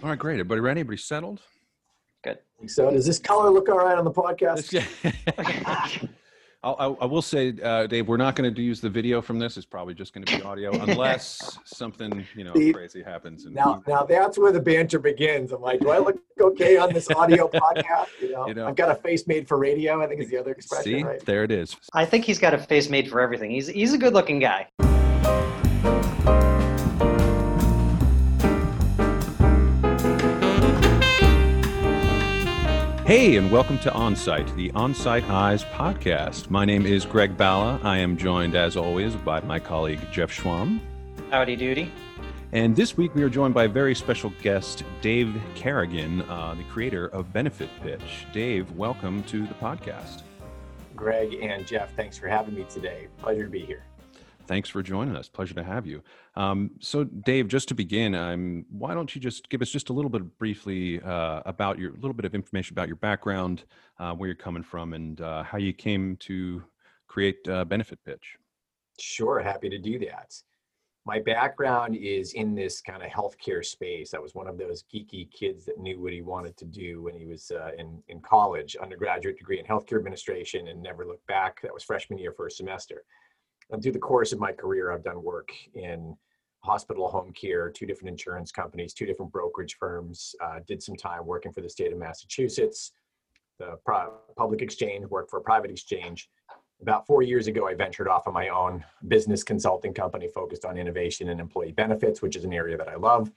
All right, great. Everybody ready? Everybody settled? Good. So does this color look all right on the podcast? I'll, I, I will say, uh, Dave, we're not going to use the video from this. It's probably just going to be audio, unless something you know See, crazy happens. And Now, now that's where the banter begins. I'm like, do I look okay on this audio podcast? You know, You know. I've got a face made for radio. I think is the other expression, see, right? there it is. I think he's got a face made for everything. He's he's a good looking guy. Hey, and welcome to Onsite, the Onsite Eyes podcast. My name is Greg Balla. I am joined, as always, by my colleague Jeff Schwam. Howdy doody. And this week we are joined by a very special guest, Dave Kerrigan, uh, the creator of Benefit Pitch. Dave, welcome to the podcast. Greg and Jeff, thanks for having me today. Pleasure to be here. Thanks for joining us. Pleasure to have you. Um, so, Dave, just to begin, um, why don't you just give us just a little bit briefly uh, about your, little bit of information about your background, uh, where you're coming from, and uh, how you came to create uh, Benefit Pitch. Sure, happy to do that. My background is in this kind of healthcare space. I was one of those geeky kids that knew what he wanted to do when he was uh, in, in college, undergraduate degree in healthcare administration, and never looked back. That was freshman year, first semester. And through the course of my career, I've done work in hospital home care, two different insurance companies, two different brokerage firms, uh, did some time working for the state of Massachusetts, the public exchange, worked for a private exchange. About four years ago, I ventured off on my own business consulting company focused on innovation and employee benefits, which is an area that I love.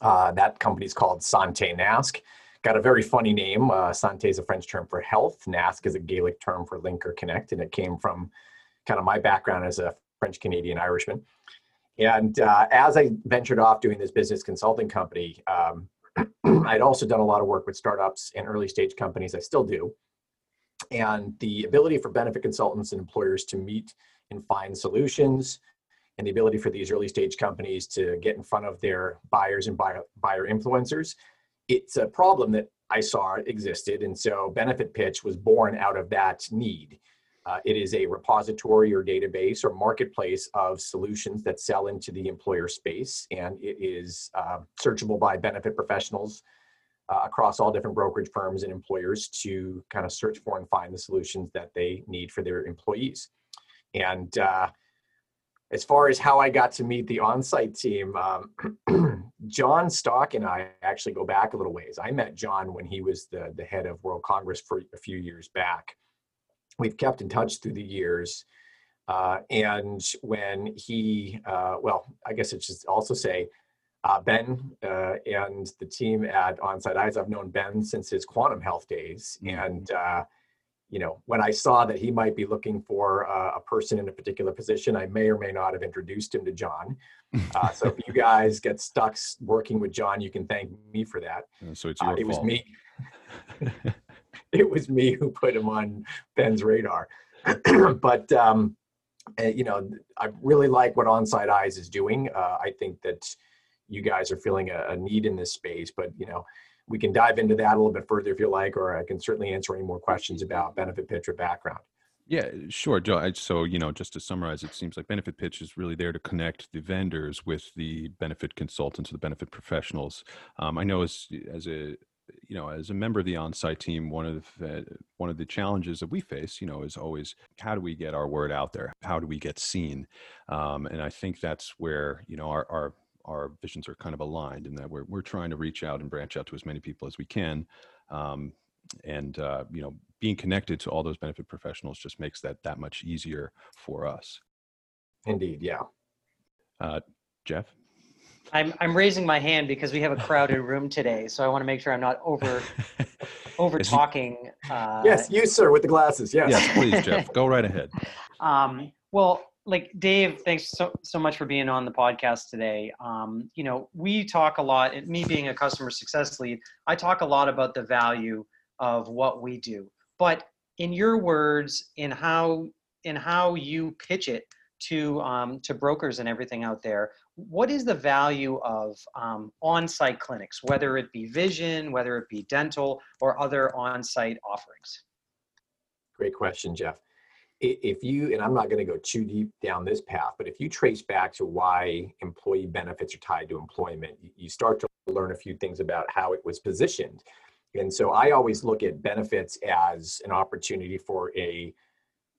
Uh, that company is called Sante Nasc. Got a very funny name. Uh, Sante is a French term for health. Nasc is a Gaelic term for link or connect, and it came from kind of my background as a French Canadian Irishman. And uh, as I ventured off doing this business consulting company, um, I'd also done a lot of work with startups and early stage companies. I still do. And the ability for benefit consultants and employers to meet and find solutions, and the ability for these early stage companies to get in front of their buyers and buyer, buyer influencers, it's a problem that I saw existed. And so Benefit Pitch was born out of that need. Uh, it is a repository or database or marketplace of solutions that sell into the employer space, and it is uh, searchable by benefit professionals uh, across all different brokerage firms and employers to kind of search for and find the solutions that they need for their employees. And uh, as far as how I got to meet the on-site team, um, John Stock and I actually go back a little ways. I met John when he was the, the head of World Congress for a few years back we've kept in touch through the years. Uh, and when he, uh, well, I guess it's just also say, uh, Ben uh, and the team at Onsite Eyes, I've known Ben since his quantum health days. And, uh, you know, when I saw that he might be looking for uh, a person in a particular position, I may or may not have introduced him to John. so if you guys get stuck working with John, you can thank me for that. so it's your it was me. it was me who put him on Ben's radar. but um, uh, you know, I really like what Onsite Eyes is doing. Uh, I think that you guys are feeling a, a, need in this space, but you know, we can dive into that a little bit further if you like, or I can certainly answer any more questions about benefit pitch or background. Yeah, sure, Joe. So, you know, just to summarize, it seems like Benefit Pitch is really there to connect the vendors with the benefit consultants, or the benefit professionals. Um, I know as as a you know as a member of the on-site team, one of the one of the challenges that we face, you know, is always how do we get our word out there? How do we get seen? Um, and I think that's where you know our our our visions are kind of aligned in that we're we're trying to reach out and branch out to as many people as we can. Um, and uh, you know being connected to all those benefit professionals just makes that that much easier for us Indeed, yeah. uh, jeff I'm I'm raising my hand because we have a crowded room today, so I want to make sure I'm not over over talking. Uh, yes, you sir with the glasses. Yes. yes please jeff go right ahead Um, well, like Dave, thanks so so much for being on the podcast today. Um, you know, we talk a lot. And me being a customer success lead, I talk a lot about the value of what we do. But in your words, in how in how you pitch it to um, to brokers and everything out there, what is the value of um, on-site clinics, whether it be vision, whether it be dental, or other on-site offerings? Great question, Jeff. if you, and I'm not going to go too deep down this path, but if you trace back to why employee benefits are tied to employment, you start to learn a few things about how it was positioned. And so I always look at benefits as an opportunity for a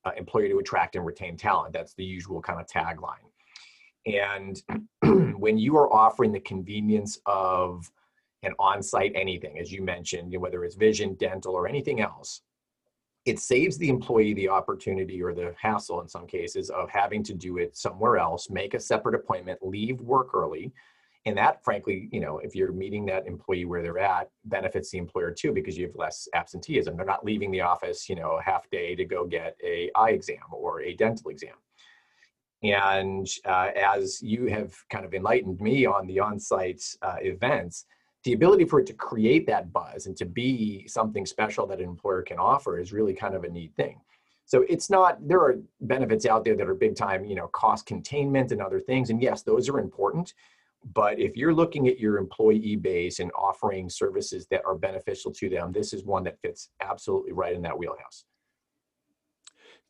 uh, employer to attract and retain talent. That's the usual kind of tagline. And when you are offering the convenience of an on-site anything, as you mentioned, whether it's vision, dental, or anything else, it saves the employee the opportunity or the hassle in some cases of having to do it somewhere else, make a separate appointment, leave work early. And that, frankly, you know, if you're meeting that employee where they're at, benefits the employer too because you have less absenteeism. They're not leaving the office, you know, a half day to go get a eye exam or a dental exam. And uh, as you have kind of enlightened me on the on-site uh, events, the ability for it to create that buzz and to be something special that an employer can offer is really kind of a neat thing. So it's not, there are benefits out there that are big time, you know, cost containment and other things. And yes, those are important. But if you're looking at your employee base and offering services that are beneficial to them, this is one that fits absolutely right in that wheelhouse.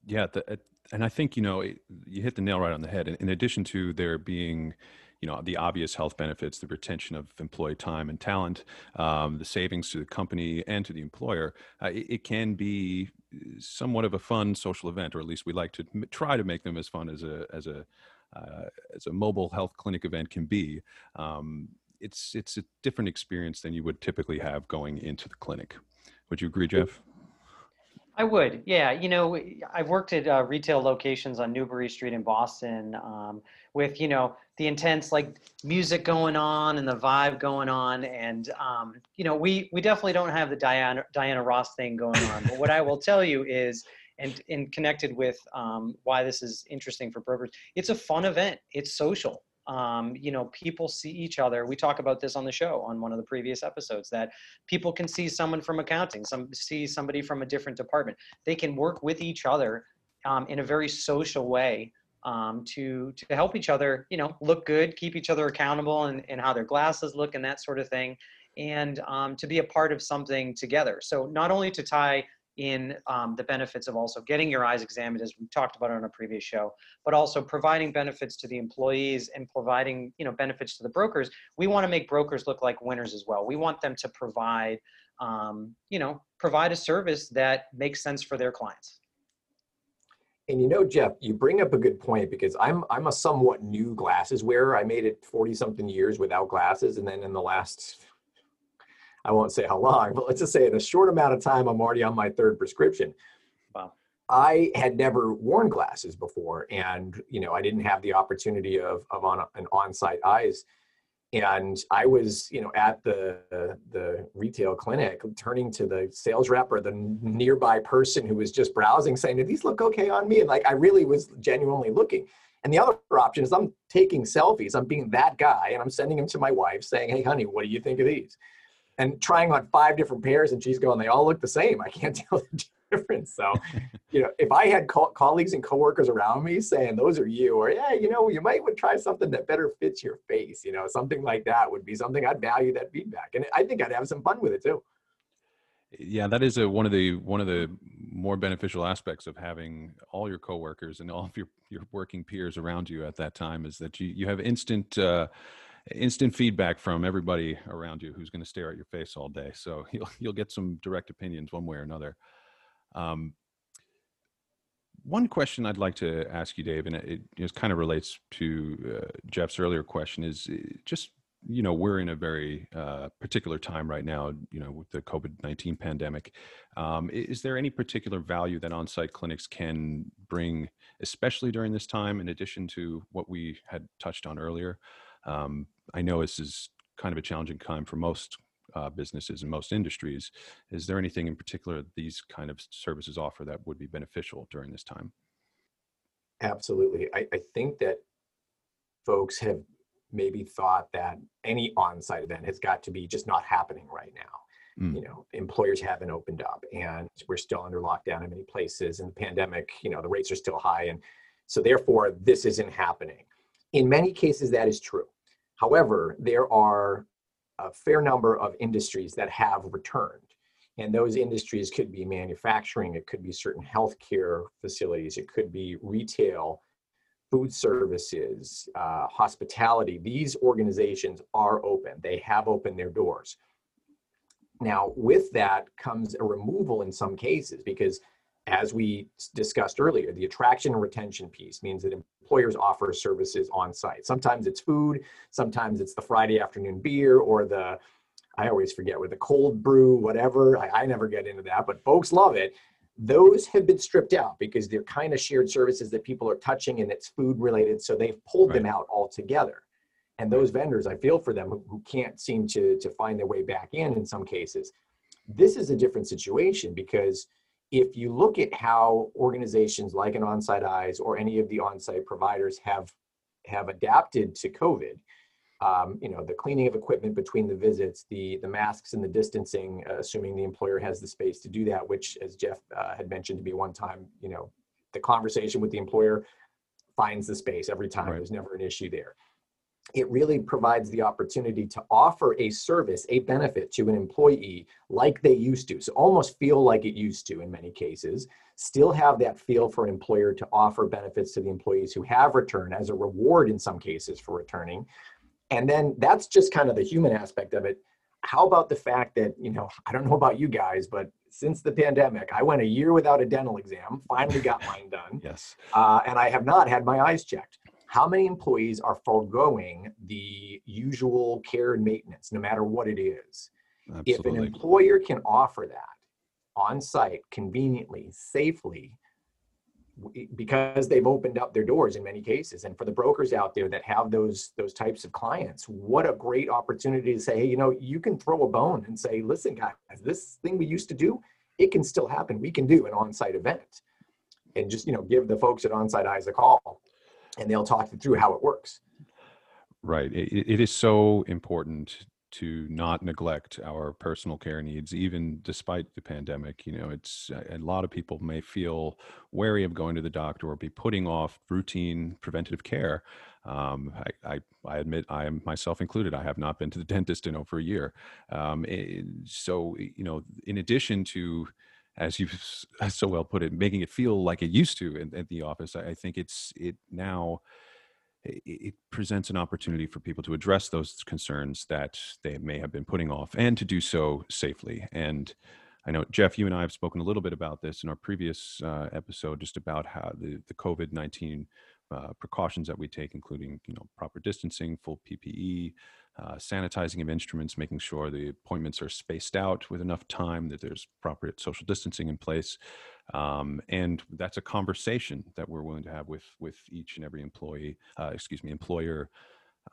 Yeah, the, and I think you know you hit the nail right on the head. In, in addition to there being you know the obvious health benefits the retention of employee time and talent um, the savings to the company and to the employer uh, it, it, can be somewhat of a fun social event or at least we like to m- try to make them as fun as a as a uh, as a mobile health clinic event can be. Um, it's it's a different experience than you would typically have going into the clinic. Would you agree jeff I would, yeah. You know, I've worked at uh, retail locations on Newbury Street in Boston um, with, you know, the intense like music going on and the vibe going on, and um, you know, we we definitely don't have the Diana Diana Ross thing going on. But what I will tell you is, and and connected with um, why this is interesting for brokers, it's a fun event. It's social um, you know people see each other. We talk about this on the show on one of the previous episodes that people can see someone from accounting some see somebody from a different department. They can work with each other um, in a very social way um, to to help each other you know look good keep each other accountable and, and how their glasses look and that sort of thing and um, to be a part of something together. So not only to tie in um, the benefits of also getting your eyes examined, as we talked about on a previous show, but also providing benefits to the employees and providing you know benefits to the brokers. We want to make brokers look like winners as well. We want them to provide um, you know provide a service that makes sense for their clients. And you know, Jeff, you bring up a good point because I'm I'm a somewhat new glasses wearer. I made it 40 something years without glasses, and then in the last I won't say how long, but let's just say in a short amount of time, I'm already on my third prescription. Wow. I had never worn glasses before, and you know, I didn't have the opportunity of of on an on-site eyes. And I was, you know, at the the retail clinic, turning to the sales rep or the nearby person who was just browsing, saying, "Do these look okay on me?" And like, I really was genuinely looking. And the other option is I'm taking selfies. I'm being that guy, and I'm sending them to my wife, saying, "Hey, honey, what do you think of these?" And trying on five different pairs and she's going they all look the same. I can't tell the difference. So you know if i had co- colleagues and coworkers around me saying those are you or yeah you know you might would try something that better fits your face you know something like that would be something i'd value that feedback. And i think i'd have some fun with it too. Yeah that is a, one of the one of the more beneficial aspects of having all your coworkers and all of your your working peers around you at that time is that you you have instant uh, instant feedback from everybody around you who's going to stare at your face all day. So you'll you'll get some direct opinions one way or another. Um, one question I'd like to ask you, Dave, and it, it kind of relates to uh, Jeff's earlier question, is uh, just you know we're in a very uh, particular time right now. You know, with the COVID nineteen pandemic, um, is there any particular value that on-site clinics can bring, especially during this time, in addition to what we had touched on earlier? Um, I know this is kind of a challenging time for most uh, businesses and most industries. Is there anything in particular these kind of services offer that would be beneficial during this time? Absolutely. I, I think that folks have maybe thought that any on-site event has got to be just not happening right now. Mm. You know, employers haven't opened up and we're still under lockdown in many places and the pandemic, you know, the rates are still high. And so therefore this isn't happening. In many cases, that is true. However, there are a fair number of industries that have returned. And those industries could be manufacturing, it could be certain healthcare facilities, it could be retail, food services, uh, hospitality. These organizations are open, they have opened their doors. Now, with that comes a removal in some cases because, as we discussed earlier, the attraction and retention piece means that employers offer services on site. Sometimes it's food, sometimes it's the Friday afternoon beer or the I always forget with the cold brew, whatever. I, I never get into that, but folks love it. Those have been stripped out because they're kind of shared services that people are touching and it's food related. So they've pulled right. them out altogether. And those vendors, I feel for them who, who can't seem to, to find their way back in in some cases. This is a different situation because if you look at how organizations like an Onsite Eyes or any of the on-site providers have have adapted to COVID, um, you know, the cleaning of equipment between the visits, the the masks and the distancing, uh, assuming the employer has the space to do that, which, as Jeff uh, had mentioned to me one time, you know, the conversation with the employer finds the space every time. Right. There's never an issue there. It really provides the opportunity to offer a service, a benefit to an employee like they used to. So almost feel like it used to in many cases. Still have that feel for an employer to offer benefits to the employees who have returned as a reward in some cases for returning and then that's just kind of the human aspect of it. How about the fact that, you know, I don't know about you guys, but since the pandemic, I went a year without a dental exam, finally got mine done. yes. Uh, and I have not had my eyes checked. How many employees are foregoing the usual care and maintenance, no matter what it is? Absolutely. If an employer can offer that on site, conveniently, safely, because they've opened up their doors in many cases and for the brokers out there that have those those types of clients what a great opportunity to say hey you know you can throw a bone and say listen guys this thing we used to do it can still happen we can do an on-site event and just you know give the folks at onsite eyes a call and they'll talk you through how it works right it, it is so important to not neglect our personal care needs, even despite the pandemic. You know, it's a lot of people may feel wary of going to the doctor or be putting off routine preventative care. Um, I, I, I, admit, I am myself included. I have not been to the dentist in over a year. Um, it, so, you know, in addition to as you so well put it, making it feel like it used to in, the office, I, I think it's it now it presents an opportunity for people to address those concerns that they may have been putting off and to do so safely. And I know, Jeff, you and I have spoken a little bit about this in our previous uh, episode, just about how the, the COVID 19 uh, precautions that we take, including you know proper distancing, full PPE, uh, sanitizing of instruments, making sure the appointments are spaced out with enough time, that there's proper social distancing in place, um, and that's a conversation that we're willing to have with with each and every employee, uh, excuse me, employer,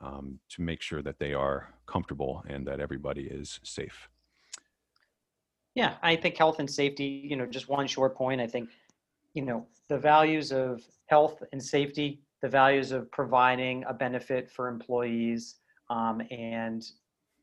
um, to make sure that they are comfortable and that everybody is safe. Yeah, I think health and safety. You know, just one short point. I think, you know, the values of health and safety, the values of providing a benefit for employees, um, and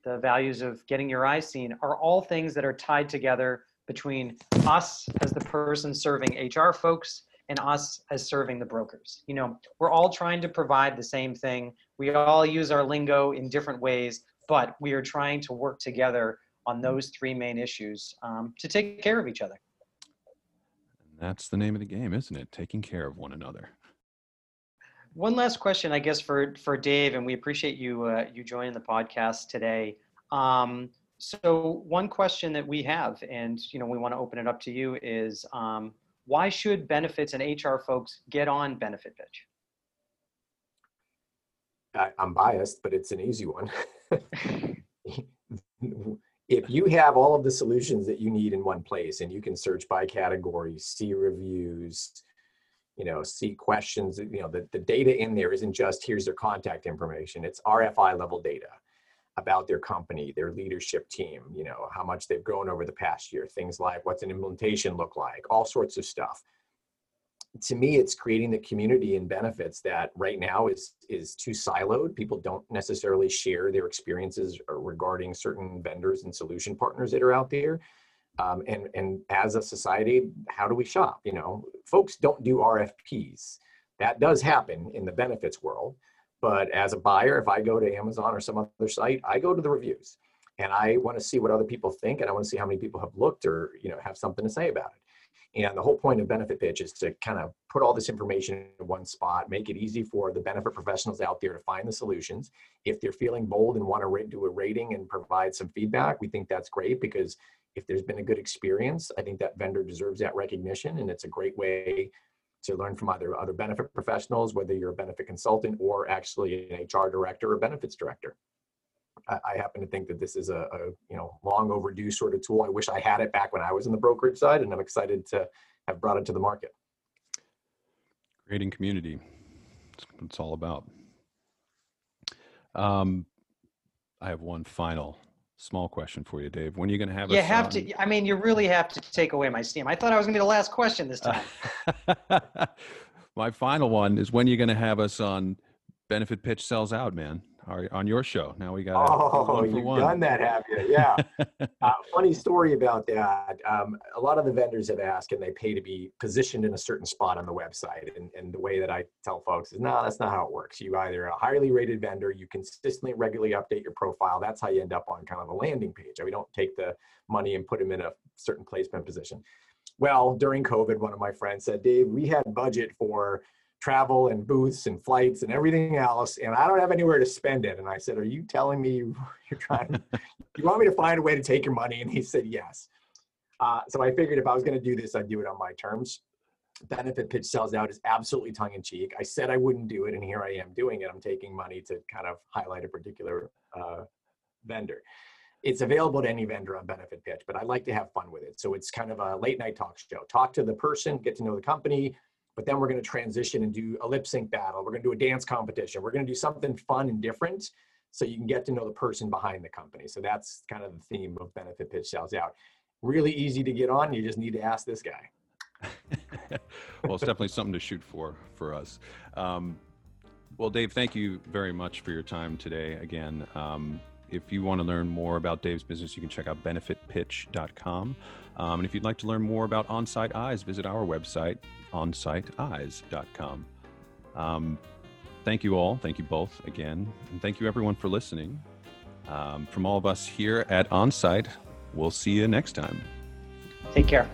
the values of getting your eyes seen are all things that are tied together between us as the person serving HR folks and us as serving the brokers. You know, we're all trying to provide the same thing. We all use our lingo in different ways, but we are trying to work together on those three main issues um, to take care of each other. That's the name of the game, isn't it? Taking care of one another. One last question, I guess, for for Dave, and we appreciate you uh, you joining the podcast today. Um, so one question that we have, and you know, we want to open it up to you, is um, why should benefits and HR folks get on Benefit Pitch? I, I'm biased, but it's an easy one. if you have all of the solutions that you need in one place and you can search by category, see reviews, you know, see questions, you know, the, the data in there isn't just here's their contact information, it's RFI level data about their company, their leadership team, you know, how much they've grown over the past year, things like what's an implementation look like, all sorts of stuff. To me, it's creating the community and benefits that right now is is too siloed. People don't necessarily share their experiences regarding certain vendors and solution partners that are out there. Um, and and as a society, how do we shop? You know, folks don't do RFPs. That does happen in the benefits world but as a buyer, if I go to Amazon or some other site, I go to the reviews. and I want to see what other people think, and I want to see how many people have looked or you know have something to say about it. And the whole point of benefit pitch is to kind of put all this information in one spot, make it easy for the benefit professionals out there to find the solutions. If they're feeling bold and want to do a rating and provide some feedback, we think that's great because if there's been a good experience, I think that vendor deserves that recognition, and it's a great way to learn from either other benefit professionals, whether you're a benefit consultant or actually an HR director or benefits director. I, I happen to think that this is a, a, you know long overdue sort of tool. I wish I had it back when I was in the brokerage side, and I'm excited to have brought it to the market. Creating community. That's what it's all about. Um, I have one final small question for you, Dave. When are you going to have You have on- to. I mean, you really have to take away my steam. I thought I was gonna be the last question this time. My final one is when are you're going to have us on Benefit Pitch Sells Out, man, Or on your show. Now we got Oh, you've one. done that, have you? Yeah. uh, funny story about that. Um, a lot of the vendors have asked, and they pay to be positioned in a certain spot on the website. And, and the way that I tell folks is, no, that's not how it works. You either a highly rated vendor, you consistently, regularly update your profile. That's how you end up on kind of a landing page. We don't take the money and put them in a certain placement position. Well, during COVID, one of my friends said, Dave, we had budget for travel and booths and flights and everything else, and I don't have anywhere to spend it. And I said, Are you telling me you- you're trying to, you want me to find a way to take your money? And he said, Yes. Uh, so I figured if I was going to do this, I'd do it on my terms. Benefit pitch sells out is absolutely tongue in cheek. I said I wouldn't do it, and here I am doing it. I'm taking money to kind of highlight a particular uh, vendor. It's available to any vendor on Benefit Pitch, but I like to have fun with it. So it's kind of a late night talk show. Talk to the person, get to know the company, but then we're going to transition and do a lip sync battle. We're going to do a dance competition. We're going to do something fun and different so you can get to know the person behind the company. So that's kind of the theme of Benefit Pitch Sells Out. Really easy to get on. You just need to ask this guy. well, it's definitely something to shoot for for us. Um, well, Dave, thank you very much for your time today. Again, um, if you want to learn more about Dave's business, you can check out benefitpitch.com. Um, and if you'd like to learn more about Onsite Eyes, visit our website, onsiteeyes.com. Um, thank you all. Thank you both again. And thank you everyone for listening. Um, from all of us here at Onsite, we'll see you next time. Take care.